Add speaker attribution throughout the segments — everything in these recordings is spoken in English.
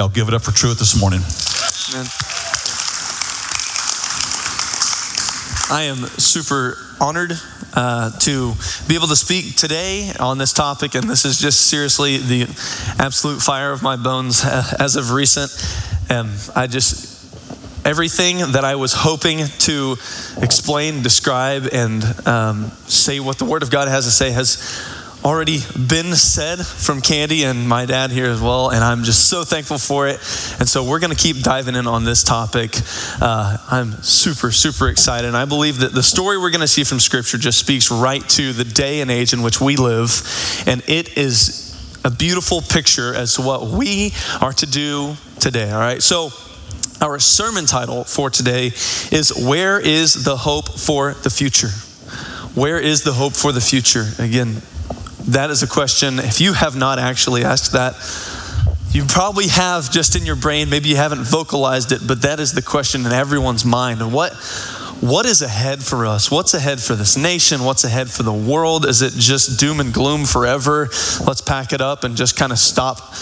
Speaker 1: Y'all give it up for Truett this morning.
Speaker 2: Amen. I am super honored uh, to be able to speak today on this topic, and this is just seriously the absolute fire of my bones as of recent. And I just everything that I was hoping to explain, describe, and um, say what the Word of God has to say has already been said from Candy and my dad here as well, and I'm just so thankful for it. And so we're going to keep diving in on this topic. Uh, I'm super, super excited. And I believe that the story we're going to see from Scripture just speaks right to the day and age in which we live, and it is a beautiful picture as to what we are to do today. All right, so. Our sermon title for today is Where is the Hope for the Future? Where is the hope for the future? Again, that is a question. If you have not actually asked that, you probably have just in your brain, maybe you haven't vocalized it, but that is the question in everyone's mind. What what is ahead for us? What's ahead for this nation? What's ahead for the world? Is it just doom and gloom forever? Let's pack it up and just kind of stop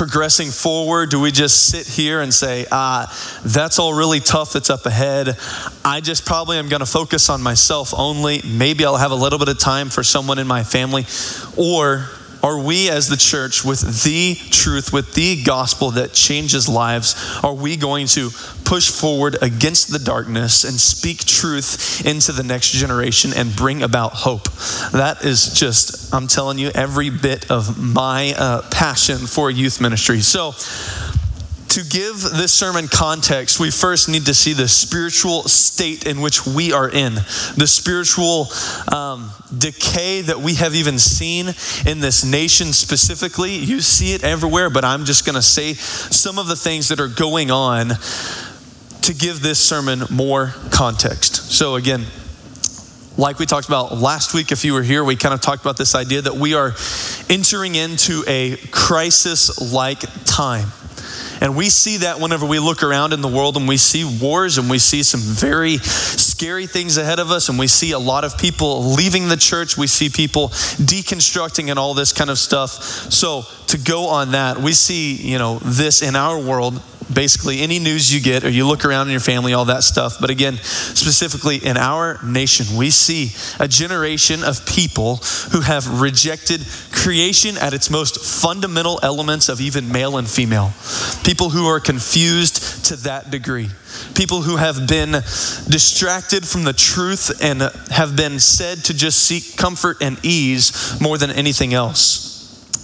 Speaker 2: progressing forward? Do we just sit here and say, ah, that's all really tough that's up ahead? I just probably am going to focus on myself only. Maybe I'll have a little bit of time for someone in my family. Or are we, as the church, with the truth, with the gospel that changes lives, are we going to push forward against the darkness and speak truth into the next generation and bring about hope? That is just, I'm telling you, every bit of my uh, passion for youth ministry. So, to give this sermon context, we first need to see the spiritual state in which we are in, the spiritual um, decay that we have even seen in this nation specifically. You see it everywhere, but I'm just going to say some of the things that are going on to give this sermon more context. So, again, like we talked about last week, if you were here, we kind of talked about this idea that we are entering into a crisis like time. And we see that whenever we look around in the world and we see wars and we see some very scary things ahead of us and we see a lot of people leaving the church, we see people deconstructing and all this kind of stuff. So, to go on that, we see, you know, this in our world basically any news you get or you look around in your family, all that stuff. But again, specifically in our nation, we see a generation of people who have rejected creation at its most fundamental elements of even male and female. People who are confused to that degree. People who have been distracted from the truth and have been said to just seek comfort and ease more than anything else.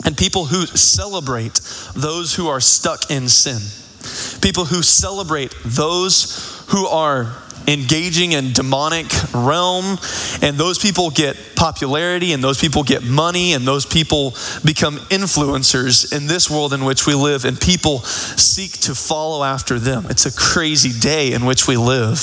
Speaker 2: And people who celebrate those who are stuck in sin. People who celebrate those who are engaging in demonic realm. And those people get popularity and those people get money and those people become influencers in this world in which we live and people seek to follow after them. It's a crazy day in which we live.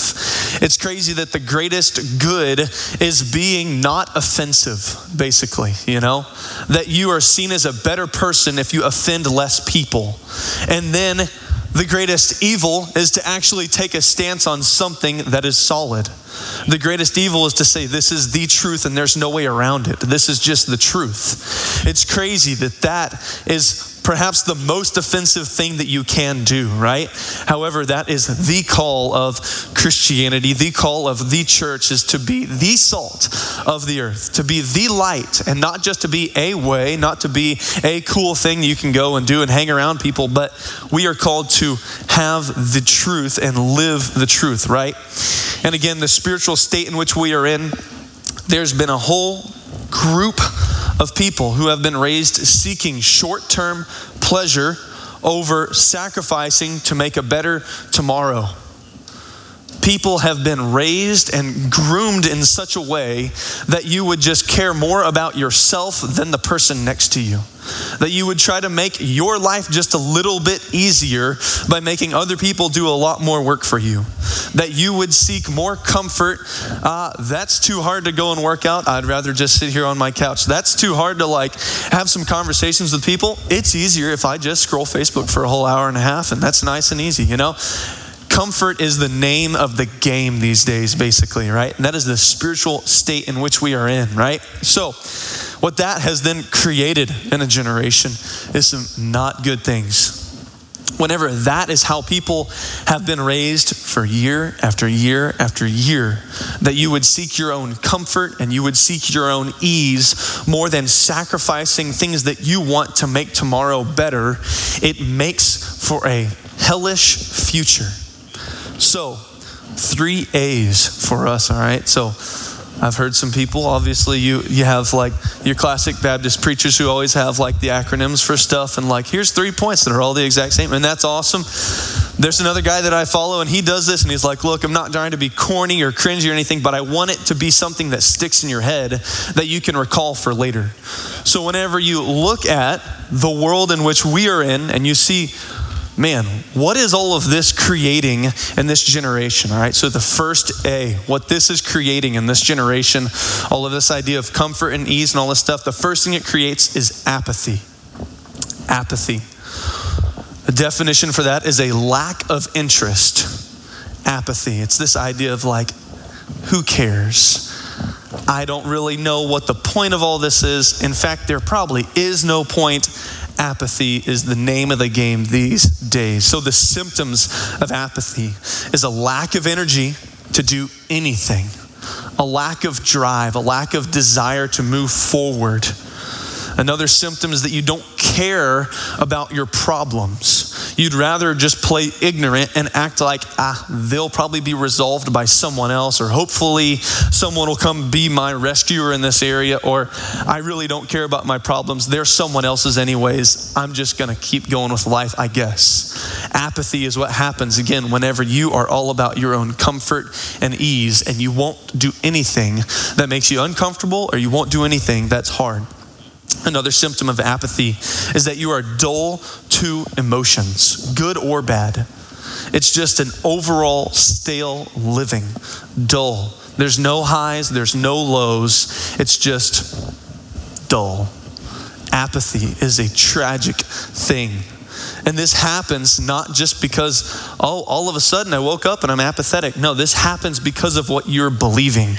Speaker 2: It's crazy that the greatest good is being not offensive basically you know? That you are seen as a better person if you offend less people. And then the greatest evil is to actually take a stance on something that is solid. The greatest evil is to say, This is the truth and there's no way around it. This is just the truth. It's crazy that that is perhaps the most offensive thing that you can do, right? However, that is the call of Christianity. The call of the church is to be the salt of the earth, to be the light, and not just to be a way, not to be a cool thing you can go and do and hang around people, but we are called to have the truth and live the truth, right? And again, the spiritual state in which we are in, there's been a whole group of people who have been raised seeking short term pleasure over sacrificing to make a better tomorrow. People have been raised and groomed in such a way that you would just care more about yourself than the person next to you that you would try to make your life just a little bit easier by making other people do a lot more work for you. That you would seek more comfort. Uh, that's too hard to go and work out. I'd rather just sit here on my couch. That's too hard to like have some conversations with people. It's easier if I just scroll Facebook for a whole hour and a half, and that's nice and easy, you know? Comfort is the name of the game these days, basically, right? And that is the spiritual state in which we are in, right? So, what that has then created in a generation is some not good things. whenever that is how people have been raised for year after year after year, that you would seek your own comfort and you would seek your own ease more than sacrificing things that you want to make tomorrow better, it makes for a hellish future. So, three A's for us, all right? So, I've heard some people, obviously, you, you have like your classic Baptist preachers who always have like the acronyms for stuff and like, here's three points that are all the exact same. And that's awesome. There's another guy that I follow and he does this and he's like, look, I'm not trying to be corny or cringy or anything, but I want it to be something that sticks in your head that you can recall for later. So whenever you look at the world in which we are in and you see man, what is all of this creating in this generation? All right, so the first A, what this is creating in this generation, all of this idea of comfort and ease and all this stuff, the first thing it creates is apathy. Apathy. The definition for that is a lack of interest. Apathy. It's this idea of like, who cares? I don't really know what the point of all this is. In fact, there probably is no point apathy is the name of the game these days. So, the symptoms of apathy is a lack of energy to do anything, a lack of drive, a lack of desire to move forward. Another symptom is that you don't care about your problems. You'd rather just play ignorant and act like, ah, they'll probably be resolved by someone else, or hopefully someone will come be my rescuer in this area, or I really don't care about my problems. They're someone else's, anyways. I'm just going to keep going with life, I guess. Apathy is what happens, again, whenever you are all about your own comfort and ease, and you won't do anything that makes you uncomfortable, or you won't do anything that's hard. Another symptom of apathy is that you are dull to emotions, good or bad. It's just an overall stale living, dull. There's no highs, there's no lows. It's just dull. Apathy is a tragic thing. And this happens not just because, oh, all of a sudden I woke up and I'm apathetic. No, this happens because of what you're believing.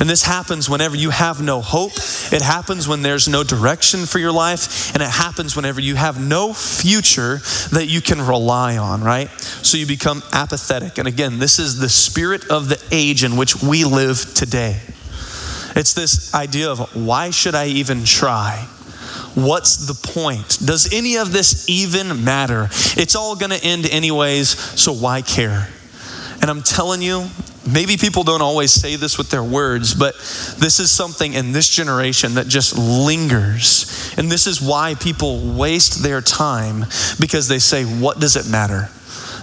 Speaker 2: And this happens whenever you have no hope. It happens when there's no direction for your life. And it happens whenever you have no future that you can rely on, right? So you become apathetic. And again, this is the spirit of the age in which we live today. It's this idea of why should I even try? What's the point? Does any of this even matter? It's all going to end anyways, so why care? And I'm telling you, maybe people don't always say this with their words, but this is something in this generation that just lingers. And this is why people waste their time because they say, What does it matter?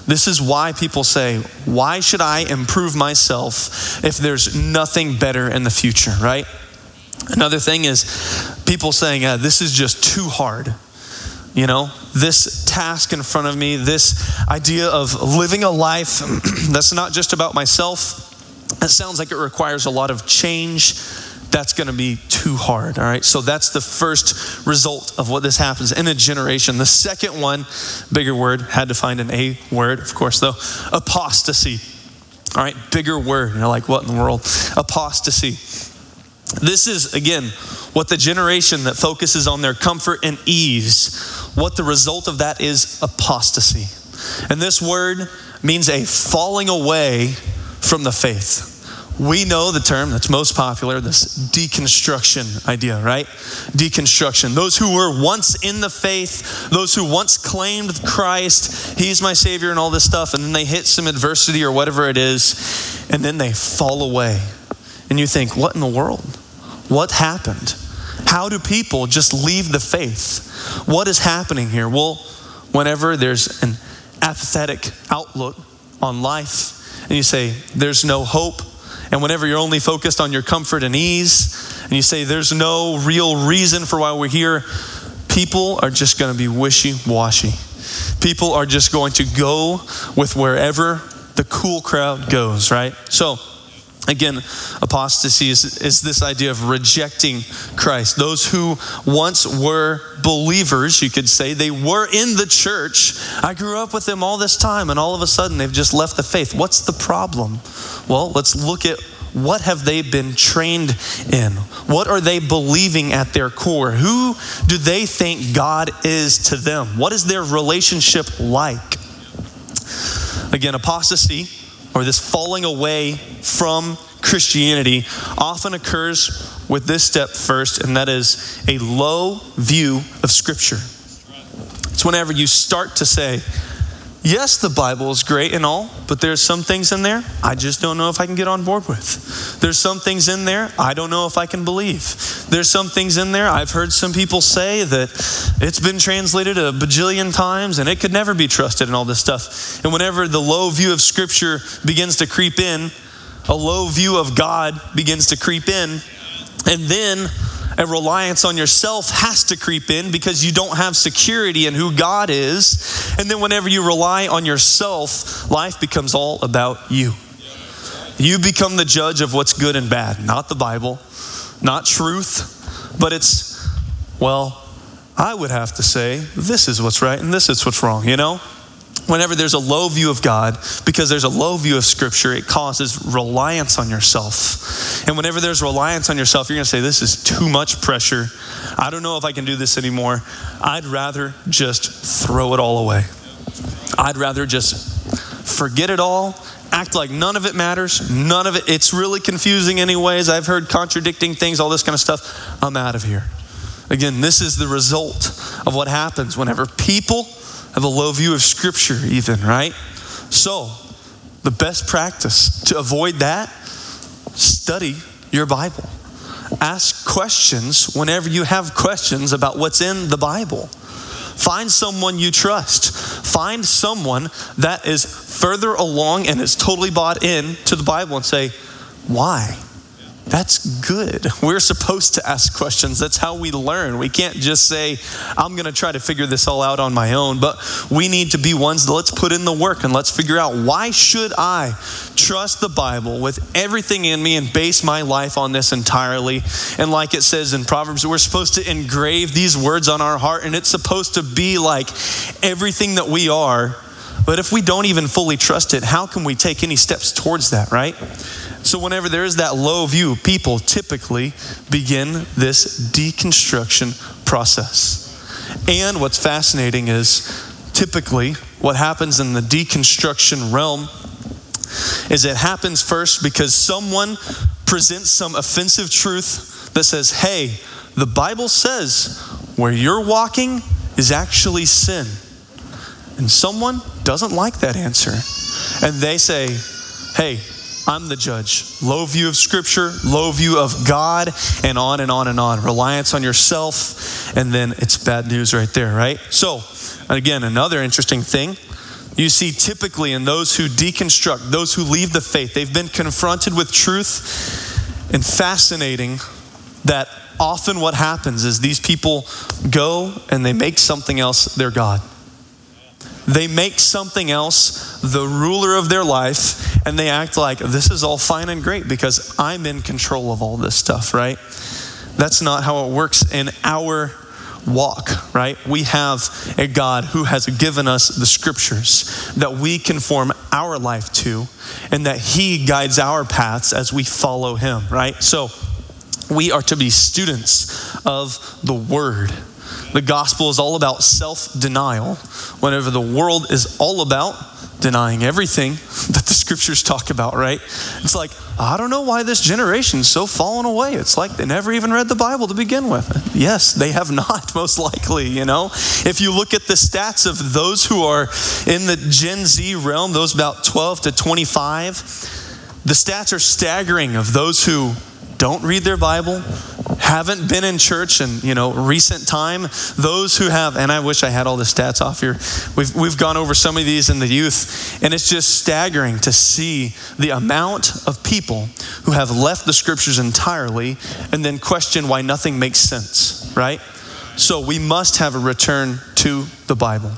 Speaker 2: This is why people say, Why should I improve myself if there's nothing better in the future, right? Another thing is people saying, uh, This is just too hard. You know, this task in front of me, this idea of living a life that's not just about myself, it sounds like it requires a lot of change. That's going to be too hard. All right. So that's the first result of what this happens in a generation. The second one, bigger word, had to find an A word, of course, though apostasy. All right. Bigger word. You're like, what in the world? Apostasy. This is, again, what the generation that focuses on their comfort and ease, what the result of that is apostasy. And this word means a falling away from the faith. We know the term that's most popular, this deconstruction idea, right? Deconstruction. Those who were once in the faith, those who once claimed Christ, He's my Savior, and all this stuff, and then they hit some adversity or whatever it is, and then they fall away and you think, what in the world? What happened? How do people just leave the faith? What is happening here? Well, whenever there's an apathetic outlook on life, and you say, there's no hope, and whenever you're only focused on your comfort and ease, and you say, there's no real reason for why we're here, people are just going to be wishy washy. People are just going to go with wherever the cool crowd goes, right? So, Again, apostasy is, is this idea of rejecting Christ. Those who once were believers, you could say, they were in the church. I grew up with them all this time, and all of a sudden they've just left the faith. What's the problem? Well, let's look at what have they been trained in? What are they believing at their core? Who do they think God is to them? What is their relationship like? Again, apostasy or this falling away from Christianity often occurs with this step first, and that is a low view of Scripture. It's whenever you start to say, Yes, the Bible is great and all, but there's some things in there I just don't know if I can get on board with. There's some things in there I don't know if I can believe. There's some things in there I've heard some people say that it's been translated a bajillion times and it could never be trusted and all this stuff. And whenever the low view of Scripture begins to creep in, a low view of God begins to creep in, and then a reliance on yourself has to creep in because you don't have security in who God is. And then whenever you rely on yourself, life becomes all about you. You become the judge of what's good and bad, not the Bible, not truth, but it's, well, I would have to say, this is what's right and this is what's wrong, you know? Whenever there's a low view of God, because there's a low view of Scripture, it causes reliance on yourself. And whenever there's reliance on yourself, you're going to say, This is too much pressure. I don't know if I can do this anymore. I'd rather just throw it all away. I'd rather just forget it all, act like none of it matters, none of it, it's really confusing, anyways. I've heard contradicting things, all this kind of stuff. I'm out of here. Again, this is the result of what happens whenever people have a low view of Scripture, even, right? So, the best practice to avoid that, study your Bible. Ask questions whenever you have questions about what's in the Bible. Find someone you trust. Find someone that is further along and is totally bought in to the Bible and say, why? That's good. We're supposed to ask questions. That's how we learn. We can't just say, I'm going to try to figure this all out on my own, but we need to be ones that let's put in the work and let's figure out why should I trust the Bible with everything in me and base my life on this entirely. And like it says in Proverbs, we're supposed to engrave these words on our heart and it's supposed to be like everything that we are. But if we don't even fully trust it, how can we take any steps towards that, right? So, whenever there is that low view, people typically begin this deconstruction process. And what's fascinating is typically what happens in the deconstruction realm is it happens first because someone presents some offensive truth that says, hey, the Bible says where you're walking is actually sin. And someone doesn't like that answer. And they say, hey, I'm the judge. Low view of Scripture, low view of God, and on and on and on. Reliance on yourself, and then it's bad news right there, right? So, again, another interesting thing you see typically in those who deconstruct, those who leave the faith, they've been confronted with truth, and fascinating that often what happens is these people go and they make something else their God. They make something else the ruler of their life, and they act like this is all fine and great because I'm in control of all this stuff, right? That's not how it works in our walk, right? We have a God who has given us the scriptures that we conform our life to, and that He guides our paths as we follow Him, right? So we are to be students of the Word. The gospel is all about self denial, whenever the world is all about denying everything that the scriptures talk about, right? It's like, I don't know why this generation's so fallen away. It's like they never even read the Bible to begin with. Yes, they have not, most likely, you know? If you look at the stats of those who are in the Gen Z realm, those about 12 to 25, the stats are staggering of those who don't read their Bible, haven't been in church in you know recent time, those who have, and I wish I had all the stats off here. We've we've gone over some of these in the youth, and it's just staggering to see the amount of people who have left the scriptures entirely and then question why nothing makes sense, right? So we must have a return to the Bible.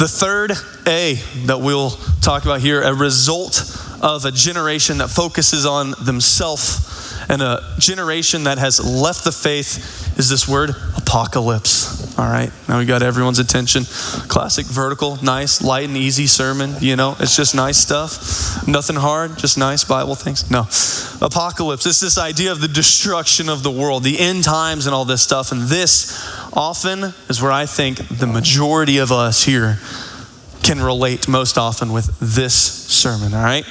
Speaker 2: The third A that we'll talk about here, a result of a generation that focuses on themselves and a generation that has left the faith is this word apocalypse. All right, now we got everyone's attention. Classic vertical, nice, light and easy sermon. You know, it's just nice stuff. Nothing hard, just nice Bible things. No. Apocalypse, it's this idea of the destruction of the world, the end times, and all this stuff. And this often is where I think the majority of us here can relate most often with this sermon, all right?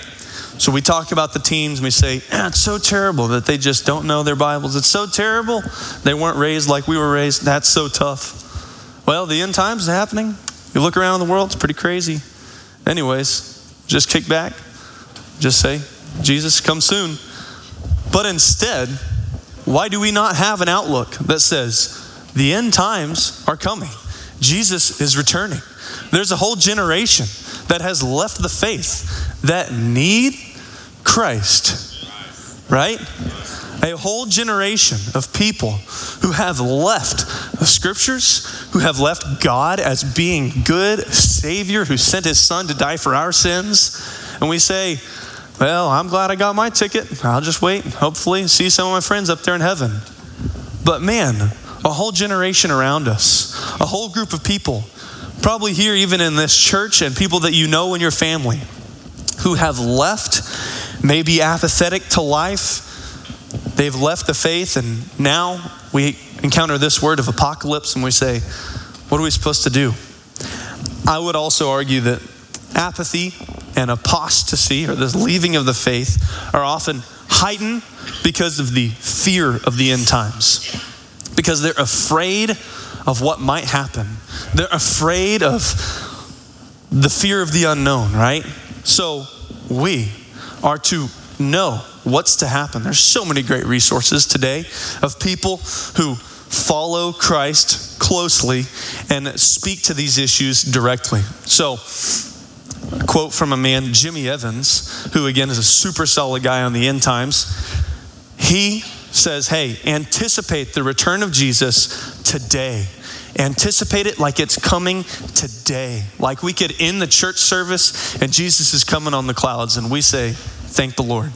Speaker 2: So we talk about the teens and we say, eh, it's so terrible that they just don't know their Bibles. It's so terrible they weren't raised like we were raised. That's so tough. Well, the end times is happening. You look around in the world, it's pretty crazy. Anyways, just kick back, just say, Jesus, come soon. But instead, why do we not have an outlook that says, the end times are coming? Jesus is returning. There's a whole generation that has left the faith that need Christ, right? A whole generation of people who have left the scriptures, who have left God as being good Savior, who sent His Son to die for our sins. And we say, Well, I'm glad I got my ticket. I'll just wait, hopefully, see some of my friends up there in heaven. But man, a whole generation around us, a whole group of people, probably here even in this church, and people that you know in your family who have left maybe apathetic to life. They've left the faith, and now we encounter this word of apocalypse and we say, What are we supposed to do? I would also argue that apathy and apostasy, or this leaving of the faith, are often heightened because of the fear of the end times, because they're afraid of what might happen. They're afraid of the fear of the unknown, right? So we are to know what's to happen. There's so many great resources today of people who follow Christ closely and speak to these issues directly. So, a quote from a man, Jimmy Evans, who again is a super solid guy on the end times. He says, Hey, anticipate the return of Jesus today. Anticipate it like it's coming today. Like we could end the church service and Jesus is coming on the clouds, and we say, Thank the Lord.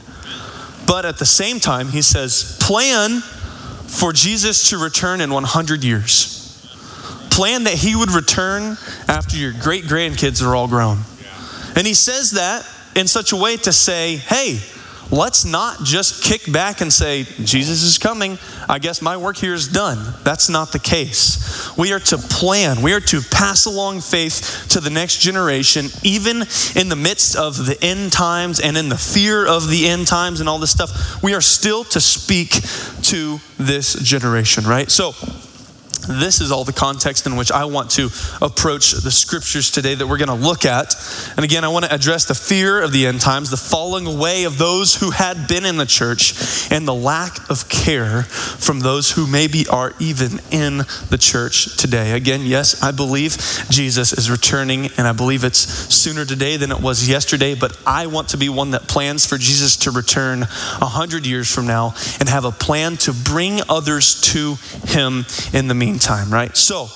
Speaker 2: But at the same time, he says, Plan for Jesus to return in 100 years. Plan that he would return after your great grandkids are all grown. And he says that in such a way to say, Hey, let's not just kick back and say, Jesus is coming. I guess my work here is done. That's not the case. We are to plan, we are to pass along faith to the next generation, even in the midst of the end times and in the fear of the end times and all this stuff. We are still to speak to this generation, right? So, this is all the context in which I want to approach the scriptures today that we're going to look at. And again, I want to address the fear of the end times, the falling away of those who had been in the church, and the lack of care from those who maybe are even in the church today. Again, yes, I believe Jesus is returning, and I believe it's sooner today than it was yesterday, but I want to be one that plans for Jesus to return a hundred years from now and have a plan to bring others to him in the meantime meantime, right? So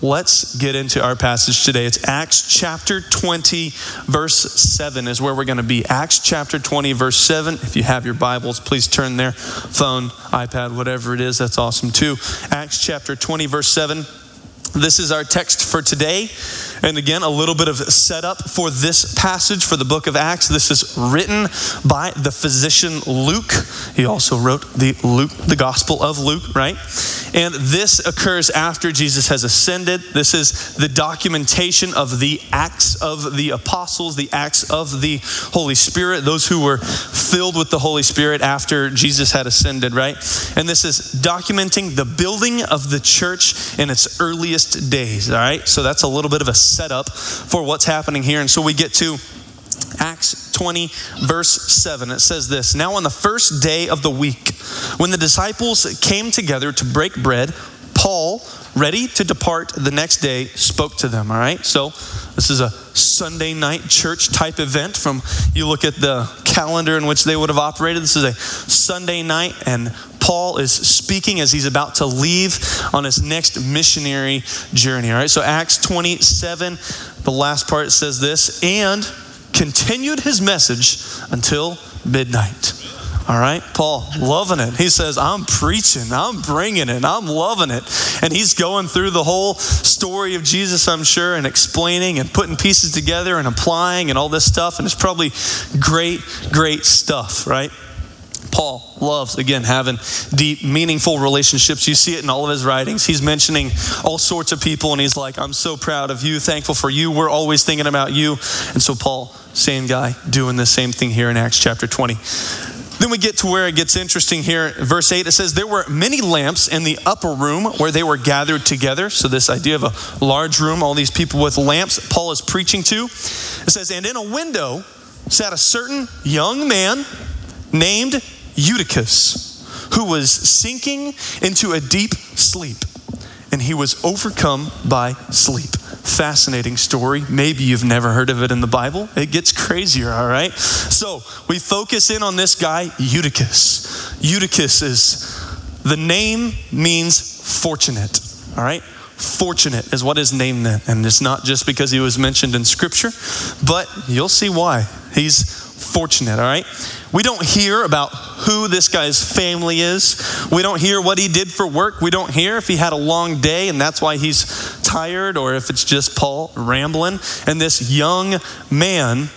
Speaker 2: let's get into our passage today. It's Acts chapter 20, verse 7 is where we're going to be. Acts chapter 20, verse 7. If you have your Bibles, please turn there. Phone, iPad, whatever it is, that's awesome too. Acts chapter 20, verse 7. This is our text for today. And again, a little bit of setup for this passage for the book of Acts. This is written by the physician Luke. He also wrote the Luke, the Gospel of Luke, right? And this occurs after Jesus has ascended. This is the documentation of the acts of the apostles, the acts of the Holy Spirit, those who were filled with the Holy Spirit after Jesus had ascended, right? And this is documenting the building of the church in its earliest days, all right? So that's a little bit of a setup for what's happening here. And so we get to Acts 20, verse 7. It says this Now, on the first day of the week, when the disciples came together to break bread, Paul, ready to depart the next day, spoke to them. All right, so this is a Sunday night church type event. From you look at the calendar in which they would have operated, this is a Sunday night, and Paul is speaking as he's about to leave on his next missionary journey. All right, so Acts 27, the last part says this, and continued his message until midnight. All right, Paul, loving it. He says, I'm preaching, I'm bringing it, I'm loving it. And he's going through the whole story of Jesus, I'm sure, and explaining and putting pieces together and applying and all this stuff. And it's probably great, great stuff, right? Paul loves, again, having deep, meaningful relationships. You see it in all of his writings. He's mentioning all sorts of people, and he's like, I'm so proud of you, thankful for you. We're always thinking about you. And so, Paul, same guy, doing the same thing here in Acts chapter 20. Then we get to where it gets interesting here. Verse 8, it says, There were many lamps in the upper room where they were gathered together. So, this idea of a large room, all these people with lamps, Paul is preaching to. It says, And in a window sat a certain young man named Eutychus, who was sinking into a deep sleep, and he was overcome by sleep. Fascinating story. Maybe you've never heard of it in the Bible. It gets crazier, all right? So we focus in on this guy, Eutychus. Eutychus is the name means fortunate, all right? Fortunate is what his name meant. And it's not just because he was mentioned in scripture, but you'll see why. He's fortunate, all right? We don't hear about who this guy's family is. We don't hear what he did for work. We don't hear if he had a long day and that's why he's tired or if it's just Paul rambling. And this young man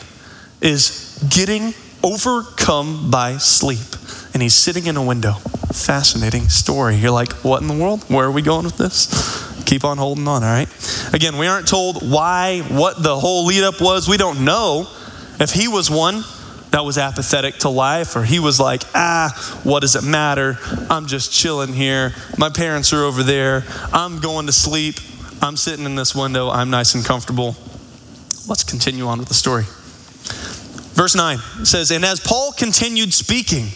Speaker 2: is getting overcome by sleep and he's sitting in a window. Fascinating story. You're like, what in the world? Where are we going with this? Keep on holding on, all right? Again, we aren't told why, what the whole lead up was. We don't know if he was one that was apathetic to life, or he was like, ah, what does it matter? I'm just chilling here. My parents are over there. I'm going to sleep. I'm sitting in this window. I'm nice and comfortable. Let's continue on with the story. Verse 9 says, And as Paul continued speaking,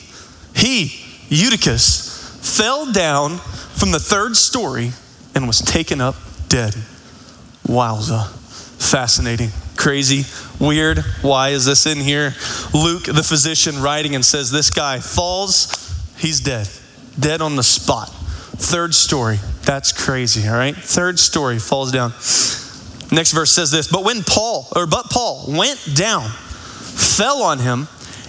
Speaker 2: he, Eutychus, fell down from the third story and was taken up dead. Wowza. Fascinating crazy, weird. Why is this in here? Luke, the physician, writing and says, This guy falls, he's dead. Dead on the spot. Third story. That's crazy, all right? Third story falls down. Next verse says this, but when Paul, or but Paul went down, fell on him,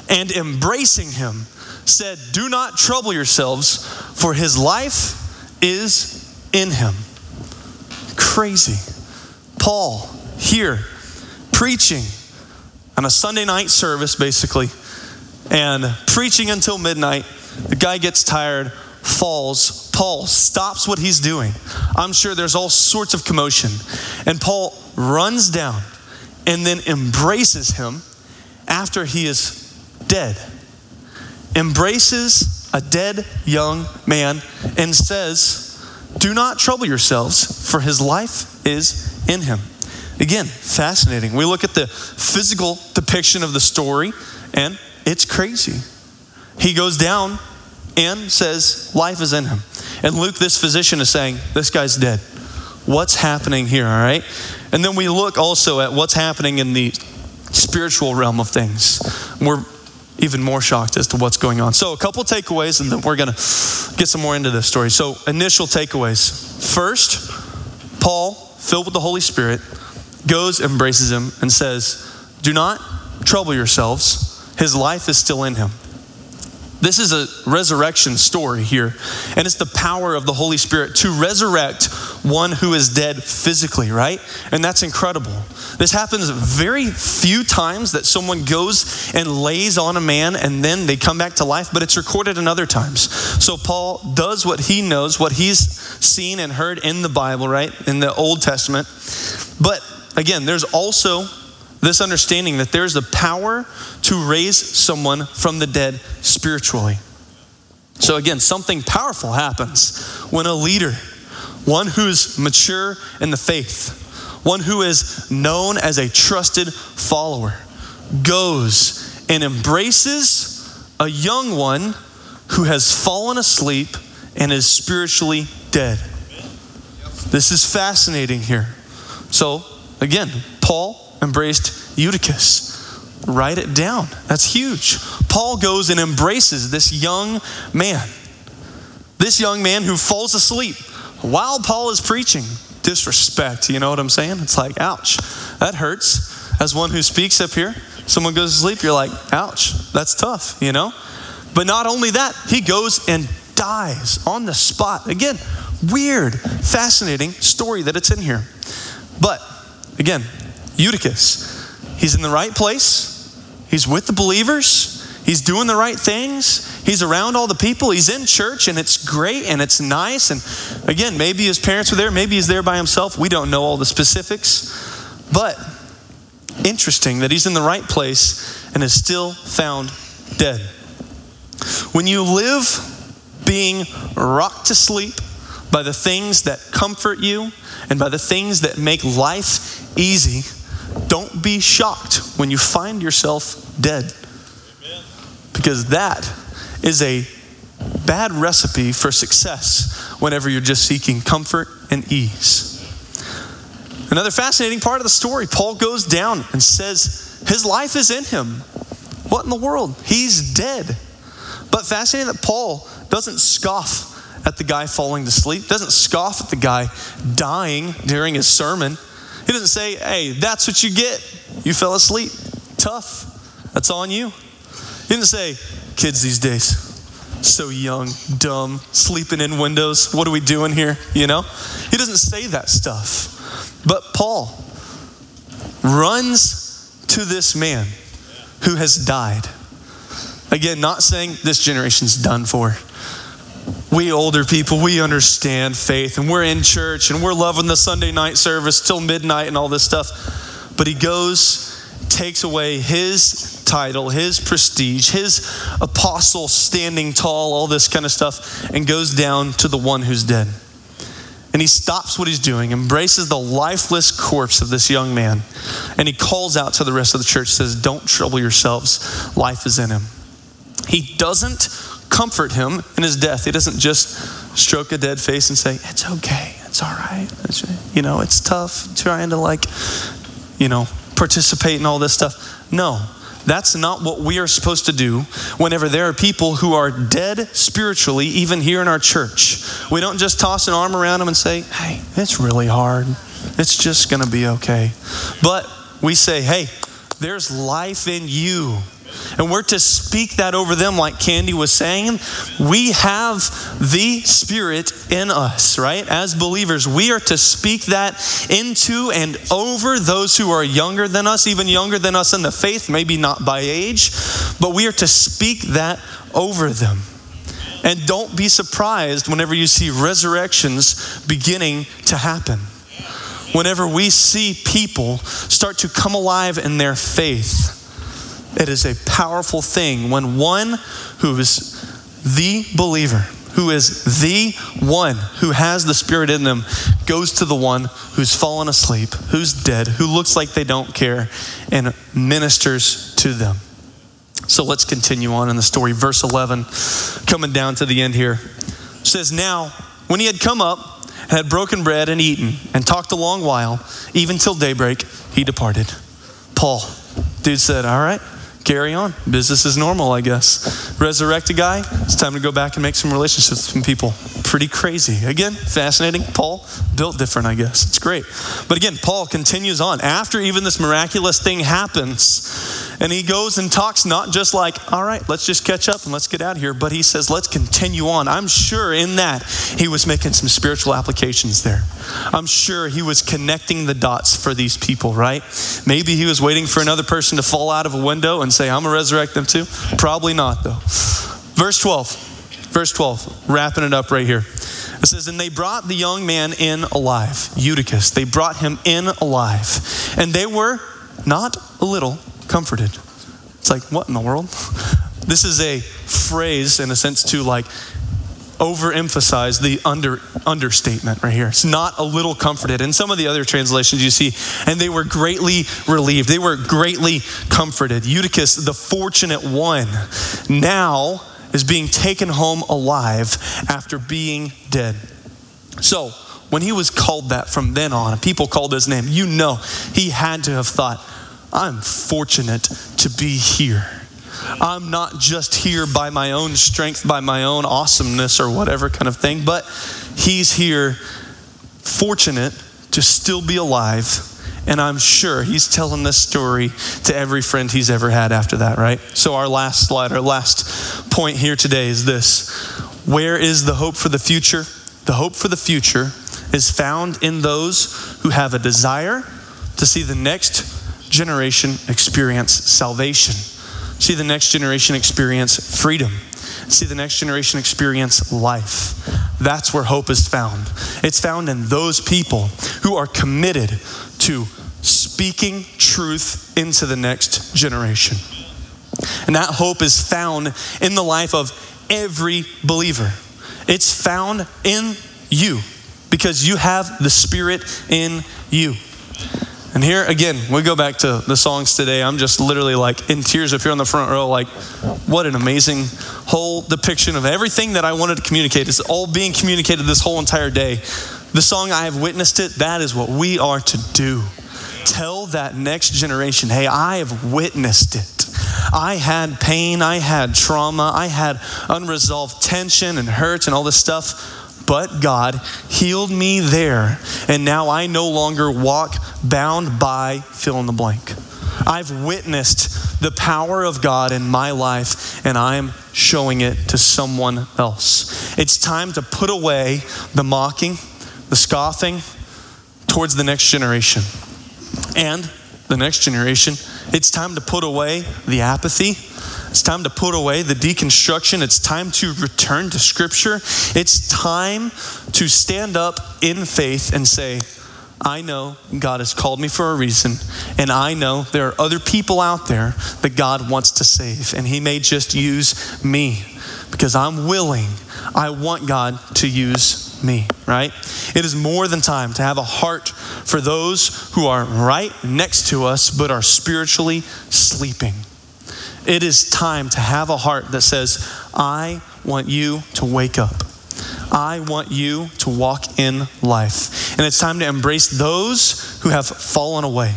Speaker 2: and embracing him, said, Do not trouble yourselves, for his life is in him. Crazy. Paul, here, preaching on a Sunday night service, basically, and preaching until midnight. The guy gets tired, falls. Paul stops what he's doing. I'm sure there's all sorts of commotion. And Paul runs down and then embraces him after he is dead. Embraces a dead young man and says, Do not trouble yourselves, for his life is in him. Again, fascinating. We look at the physical depiction of the story, and it's crazy. He goes down and says, Life is in him. And Luke, this physician, is saying, This guy's dead. What's happening here, all right? And then we look also at what's happening in the spiritual realm of things. We're even more shocked as to what's going on. So, a couple takeaways, and then we're going to get some more into this story. So, initial takeaways. First, Paul, filled with the Holy Spirit, goes, embraces him, and says, Do not trouble yourselves. His life is still in him. This is a resurrection story here, and it's the power of the Holy Spirit to resurrect one who is dead physically, right? And that's incredible. This happens very few times that someone goes and lays on a man and then they come back to life, but it's recorded in other times. So Paul does what he knows, what he's seen and heard in the Bible, right? In the Old Testament. But again, there's also this understanding that there's the power to raise someone from the dead spiritually. So, again, something powerful happens when a leader, one who's mature in the faith, one who is known as a trusted follower, goes and embraces a young one who has fallen asleep and is spiritually dead. This is fascinating here. So, Again, Paul embraced Eutychus. Write it down. That's huge. Paul goes and embraces this young man. This young man who falls asleep while Paul is preaching. Disrespect, you know what I'm saying? It's like, ouch, that hurts. As one who speaks up here, someone goes to sleep, you're like, ouch, that's tough, you know? But not only that, he goes and dies on the spot. Again, weird, fascinating story that it's in here. But again, Eutychus, he's in the right place, he's with the believers, he's doing the right things, he's around all the people, he's in church, and it's great and it's nice. And again, maybe his parents were there, maybe he's there by himself. We don't know all the specifics. But interesting that he's in the right place and is still found dead. When you live being rocked to sleep by the things that comfort you and by the things that make life easy, don't be shocked when you find yourself dead. Because that is a bad recipe for success whenever you're just seeking comfort and ease. Another fascinating part of the story Paul goes down and says his life is in him. What in the world? He's dead. But fascinating that Paul doesn't scoff at the guy falling to sleep, doesn't scoff at the guy dying during his sermon. He doesn't say, hey, that's what you get. You fell asleep. Tough. That's on you. He didn't say, kids these days, so young, dumb, sleeping in windows. What are we doing here? You know? He doesn't say that stuff. But Paul runs to this man who has died. Again, not saying this generation's done for we older people, we understand faith and we're in church and we're loving the Sunday night service till midnight and all this stuff. But he goes, takes away his title, his prestige, his apostle standing tall, all this kind of stuff, and goes down to the one who's dead. And he stops what he's doing, embraces the lifeless corpse of this young man, and he calls out to the rest of the church, says, Don't trouble yourselves, life is in him. He doesn't comfort him in his death. He doesn't just stroke a dead face and say, It's okay, it's all right. It's, you know, it's tough trying to, like, you know, participate in all this stuff. No, that's not what we are supposed to do whenever there are people who are dead spiritually, even here in our church. We don't just toss an arm around them and say, Hey, it's really hard. It's just going to be okay. But we say, Hey, there's life in you. And we're to speak that over them, like Candy was saying. We have the Spirit in us, right? As believers, we are to speak that into and over those who are younger than us, even younger than us in the faith, maybe not by age, but we are to speak that over them. And don't be surprised whenever you see resurrections beginning to happen. Whenever we see people start to come alive in their faith it is a powerful thing when one who is the believer, who is the one who has the Spirit in them, goes to the one who's fallen asleep, who's dead, who looks like they don't care, and ministers to them. So let's continue on in the story. Verse 11, coming down to the end here, says, Now, when he had come up, had broken bread and eaten, and talked a long while, even till daybreak, he departed. Paul, dude said, All right, carry on. Business is normal, I guess. Resurrect a guy, it's time to go back and make some relationships with people. Pretty crazy. Again, fascinating. Paul, built different, I guess. It's great. But again, Paul continues on. After even this miraculous thing happens, and he goes and talks not just like, all right, let's just catch up and let's get out of here, but he says, let's continue on. I'm sure in that he was making some spiritual applications there. I'm sure he was connecting the dots for these people, right? Maybe he was waiting for another person to fall out of a window and say, I'm going to resurrect them too. Probably not, though. Verse 12. Verse 12, wrapping it up right here. It says, And they brought the young man in alive, Eutychus. They brought him in alive. And they were not a little comforted. It's like, what in the world? This is a phrase, in a sense, to like overemphasize the under understatement right here. It's not a little comforted. In some of the other translations you see, and they were greatly relieved. They were greatly comforted. Eutychus, the fortunate one, now is being taken home alive after being dead. So, when he was called that from then on, people called his name, you know he had to have thought, I'm fortunate to be here. I'm not just here by my own strength, by my own awesomeness or whatever kind of thing, but he's here fortunate to still be alive. And I'm sure he's telling this story to every friend he's ever had after that, right? So, our last slide, our last point here today is this Where is the hope for the future? The hope for the future is found in those who have a desire to see the next generation experience salvation, see the next generation experience freedom, see the next generation experience life. That's where hope is found. It's found in those people who are committed to speaking truth into the next generation. And that hope is found in the life of every believer. It's found in you because you have the Spirit in you. And here again, we go back to the songs today. I'm just literally like in tears if you're on the front row, like, what an amazing whole depiction of everything that I wanted to communicate. It's all being communicated this whole entire day. The song, I have witnessed it, that is what we are to do. Tell that next generation, hey, I have witnessed it. I had pain, I had trauma, I had unresolved tension and hurt and all this stuff but God healed me there. And now I no longer walk bound by fill in the blank. I've witnessed the power of God in my life, and I'm showing it to someone else. It's time to put away the mocking, the scoffing towards the next generation. And the next generation, it's time to put away the apathy it's time to put away the deconstruction. It's time to return to Scripture. It's time to stand up in faith and say, I know God has called me for a reason, and I know there are other people out there that God wants to save, and He may just use me because I'm willing. I want God to use me, right? It is more than time to have a heart for those who are right next to us but are spiritually sleeping. It is time to have a heart that says, I want you to wake up. I want you to walk in life. And it's time to embrace those who have fallen away.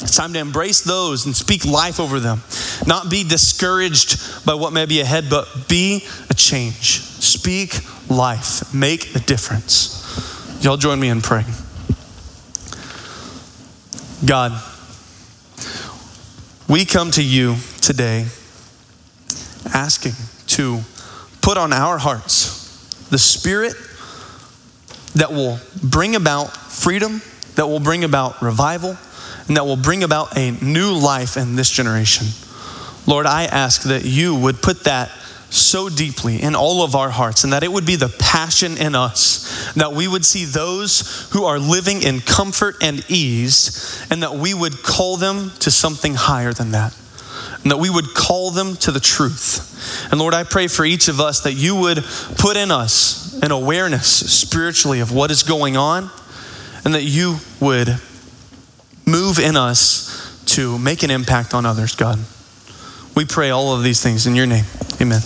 Speaker 2: It's time to embrace those and speak life over them. Not be discouraged by what may be ahead, but be a change. Speak life. Make a difference. Y'all join me in praying. God, we come to you today asking to put on our hearts the spirit that will bring about freedom, that will bring about revival, and that will bring about a new life in this generation. Lord, I ask that you would put that so deeply in all of our hearts, and that it would be the passion in us that we would see those who are living in comfort and ease, and that we would call them to something higher than that. And that we would call them to the truth. And Lord, I pray for each of us that you would put in us an awareness spiritually of what is going on, and that you would move in us to make an impact on others, God. We pray all of these things in your name. Amen.